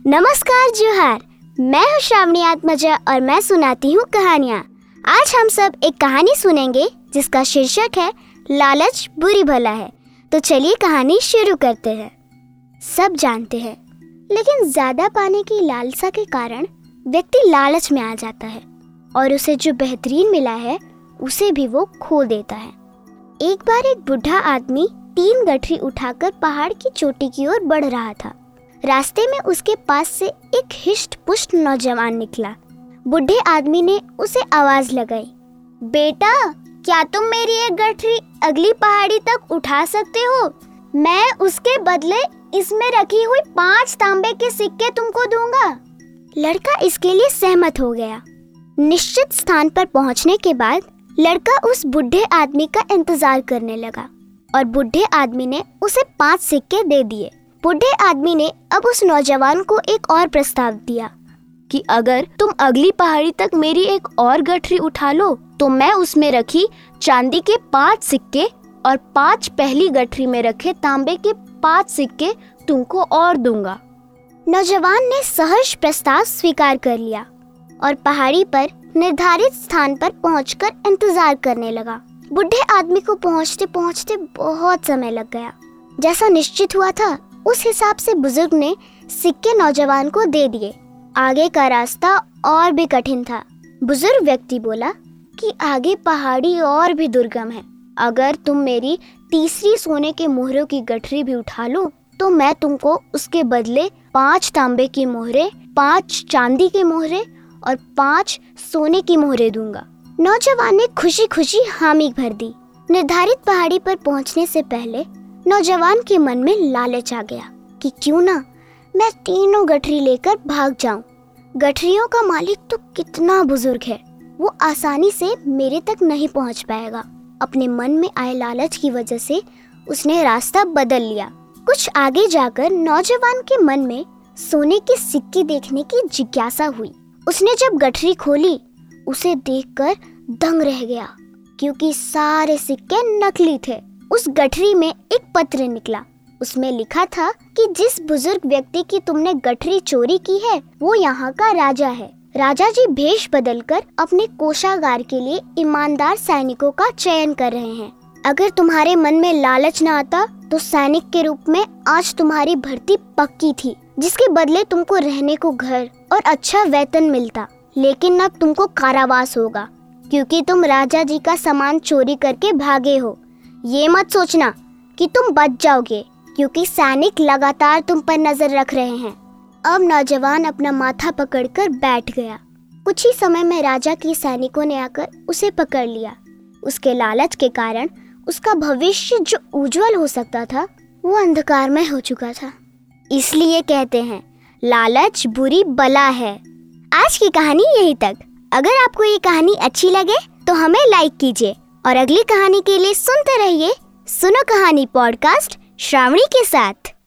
नमस्कार, जोहार। मैं हूँ श्रावणी आत्मजा और मैं सुनाती हूँ कहानियाँ। आज हम सब एक कहानी सुनेंगे, जिसका शीर्षक है, लालच बुरी भला है। तो चलिए कहानी शुरू करते हैं। सब जानते हैं, लेकिन ज़्यादा पाने की लालसा के कारण व्यक्ति लालच में आ जाता है, और उसे जो बेहतरीन मिला है, उसे भी वो खो देता है। एक बार एक बुढ़ा आदमी तीन गठरी उठाकर पहाड़ की चोटी की ओर बढ़ रहा था। रास्ते में उसके पास से एक हिष्ट पुष्ट नौजवान निकला। बुढ़े आदमी ने उसे आवाज़ लगाई, बेटा, क्या तुम मेरी एक गठरी अगली पहाड़ी तक उठा सकते हो? मैं उसके बदले इसमें रखी हुई पाँच तांबे के सिक्के तुमको दूँगा। लड़का इसके लिए सहमत हो गया। निश्चित स्थान पर पहुँचने के बाद लड़का उस बुढ़े आदमी का इंतज़ार करने लगा और बुढ़े आदमी ने उसे पाँच सिक्के दे दिए। बुढ़े आदमी ने अब उस नौजवान को एक और प्रस्ताव दिया कि अगर तुम अगली पहाड़ी तक मेरी एक और गठरी उठा लो तो मैं उसमें रखी चांदी के पाँच सिक्के और पाँच पहली गठरी में रखे तांबे के पाँच सिक्के तुमको और दूँगा। नौजवान ने सहर्ष प्रस्ताव स्वीकार कर लिया और पहाड़ी पर निर्धारित स्थान पर पहुंचकर इंतज़ार करने लगा। बुढ़े आदमी को पहुँचते पहुँचते बहुत समय लग गया। जैसा निश्चित हुआ था उस हिसाब से बुज़ुर्ग ने सिक्के नौजवान को दे दिए। आगे का रास्ता और भी कठिन था। बुज़ुर्ग व्यक्ति बोला कि आगे पहाड़ी और भी दुर्गम है। अगर तुम मेरी तीसरी सोने के मोहरों की गठरी भी उठा लो तो मैं तुमको उसके बदले पाँच तांबे की मोहरे, पाँच चांदी के मोहरे और पाँच सोने की मोहरे दूँगा। नौजवान ने खुशी खुशी हामी भर दी। निर्धारित पहाड़ी पर पहुँचने से पहले नौजवान के मन में लालच आ गया कि क्यों ना मैं तीनों गठरी लेकर भाग जाऊँ। गठरियों का मालिक तो कितना बुज़ुर्ग है। वो आसानी से मेरे तक नहीं पहुँच पाएगा। अपने मन में आए लालच की वजह से उसने रास्ता बदल लिया। कुछ आगे जाकर नौजवान के मन में सोने के सिक्के देखने की जिज्ञासा हुई। उसने जब गठरी खोली, उसे देखकर दंग रह गया, क्योंकि सारे सिक्के नकली थे। उस गठरी में एक पत्र निकला। उसमें लिखा था कि जिस बुज़ुर्ग व्यक्ति की तुमने गठरी चोरी की है, वो यहाँ का राजा है। राजा जी भेष बदलकर अपने कोषागार के लिए ईमानदार सैनिकों का चयन कर रहे हैं। अगर तुम्हारे मन में लालच न आता तो सैनिक के रूप में आज तुम्हारी भर्ती पक्की थी, जिसके बदले तुमको रहने को घर और अच्छा वेतन मिलता। लेकिन अब तुमको कारावास होगा, क्योंकि तुम राजा जी का सामान चोरी करके भागे हो। ये मत सोचना कि तुम बच जाओगे, क्योंकि सैनिक लगातार तुम पर नज़र रख रहे हैं। अब नौजवान अपना माथा पकड़कर बैठ गया। कुछ ही समय में राजा के सैनिकों ने आकर उसे पकड़ लिया। उसके लालच के कारण उसका भविष्य जो उज्जवल हो सकता था, वो अंधकार में हो चुका था। इसलिए कहते हैं, लालच बुरी बला है। आज की कहानी यही तक। अगर आपको ये कहानी अच्छी लगे तो हमें लाइक कीजिए। और अगली कहानी के लिए सुनते रहिए सुनो कहानी पॉडकास्ट श्रावणी के साथ।